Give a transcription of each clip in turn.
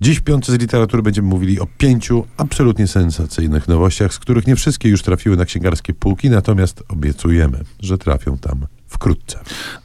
Dziś w piątce z literatury będziemy mówili o pięciu absolutnie sensacyjnych nowościach, z których nie wszystkie już trafiły na księgarskie półki, natomiast obiecujemy, że trafią tam wkrótce.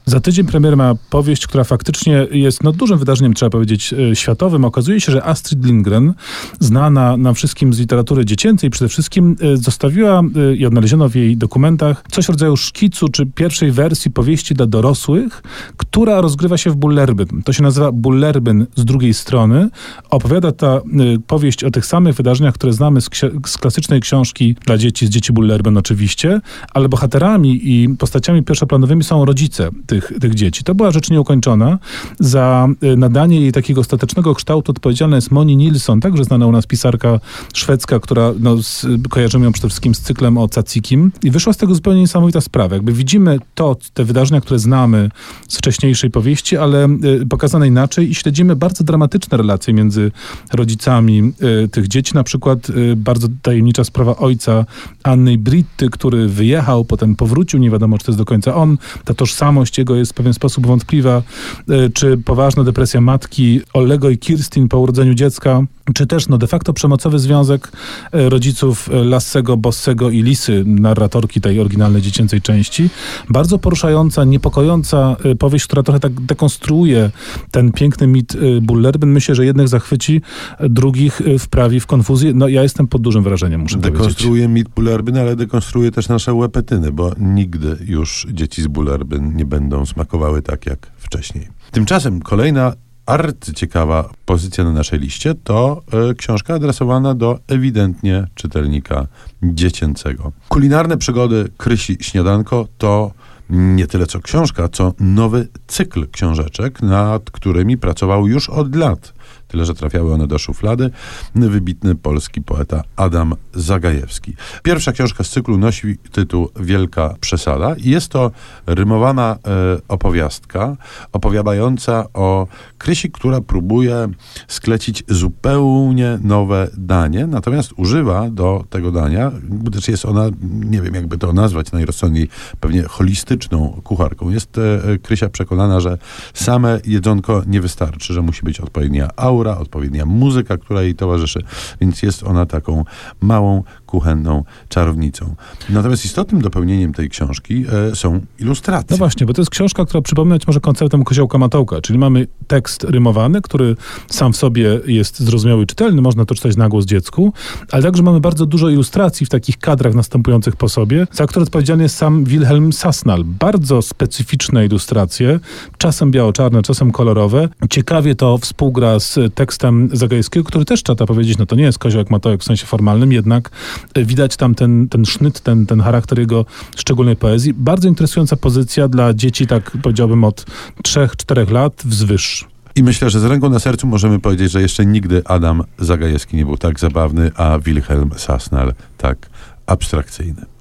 Za tydzień premier ma powieść, która faktycznie jest no, dużym wydarzeniem, trzeba powiedzieć, e, światowym. Okazuje się, że Astrid Lindgren, znana nam wszystkim z literatury dziecięcej przede wszystkim, e, zostawiła e, i odnaleziono w jej dokumentach coś w rodzaju szkicu czy pierwszej wersji powieści dla dorosłych, która rozgrywa się w Bullerbyn. To się nazywa Bullerbyn z drugiej strony. Opowiada ta powieść o tych samych wydarzeniach, które znamy z, z klasycznej książki dla dzieci, z dzieci Bullerbyn oczywiście, ale bohaterami i postaciami pierwszoplanowymi są rodzice tych, tych dzieci. To była rzecz nieukończona. Za y, nadanie jej takiego ostatecznego kształtu odpowiedzialna jest Moni Nilsson, także znana u nas pisarka szwedzka, która no, z, kojarzymy ją przede wszystkim z cyklem o Cacikim. I wyszła z tego zupełnie niesamowita sprawa. Jakby widzimy to, te wydarzenia, które znamy z wcześniejszej powieści, ale y, pokazane inaczej i śledzimy bardzo dramatyczne relacje między rodzicami y, tych dzieci. Na przykład y, bardzo tajemnicza sprawa ojca Anny Britty, który wyjechał, potem powrócił, nie wiadomo, czy to jest do końca on. Ta tożsamość jego jest w pewien sposób wątpliwa, e, czy poważna depresja matki Olego i Kirstin po urodzeniu dziecka, czy też no de facto przemocowy związek e, rodziców e, Lassego, Bossego i Lisy, narratorki tej oryginalnej dziecięcej części. Bardzo poruszająca, niepokojąca powieść, która trochę tak dekonstruuje ten piękny mit Bullerbyn. Myślę, że jednych zachwyci, drugich wprawi w konfuzję. No ja jestem pod dużym wrażeniem, muszę dekonstruuje powiedzieć. mit Bullerbyn, ale dekonstruuje też nasze łepetyny, bo nigdy już dzieci z Bullerbyn nie będą smakowały tak jak wcześniej. Tymczasem kolejna arcyciekawa pozycja na naszej liście to y, książka adresowana do ewidentnie czytelnika dziecięcego. Kulinarne przygody Krysi Śniadanko to nie tyle co książka, co nowy cykl książeczek, nad którymi pracował już od lat tyle że trafiały one do szuflady, wybitny polski poeta Adam Zagajewski. Pierwsza książka z cyklu nosi tytuł Wielka Przesada i jest to rymowana e, opowiastka opowiadająca o Krysi, która próbuje sklecić zupełnie nowe danie, natomiast używa do tego dania, gdyż jest ona, nie wiem jakby to nazwać najrozsądniej, pewnie holistyczną kucharką. Jest e, Krysia przekonana, że same jedzonko nie wystarczy, że musi być odpowiednia aura, aura, odpowiednia muzyka, która jej towarzyszy, więc jest ona taką małą, kuchenną czarownicą. Natomiast istotnym dopełnieniem tej książki e, są ilustracje. No właśnie, bo to jest książka, która przypominać może konceptem koziołka matołka, czyli mamy tekst rymowany, który sam w sobie jest zrozumiały i czytelny, można to czytać na głos dziecku, ale także mamy bardzo dużo ilustracji w takich kadrach następujących po sobie, za które odpowiedzialny jest sam Wilhelm Sassnal. Bardzo specyficzne ilustracje, czasem biało-czarne, czasem kolorowe. Ciekawie to współgra z tekstem Zagajewskiego, który też trzeba powiedzieć, no to nie jest koziołek matołek w sensie formalnym, jednak widać tam ten, ten sznyt, ten, ten charakter jego szczególnej poezji. Bardzo interesująca pozycja dla dzieci, tak powiedziałbym, od 3-4 lat wzwyż. I myślę, że z ręką na sercu możemy powiedzieć, że jeszcze nigdy Adam Zagajewski nie był tak zabawny, a Wilhelm Sasnal tak abstrakcyjny.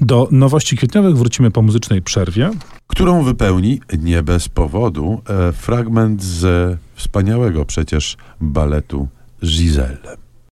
Do nowości kwietniowych wrócimy po muzycznej przerwie. Którą wypełni nie bez powodu e, fragment z wspaniałego przecież baletu Giselle.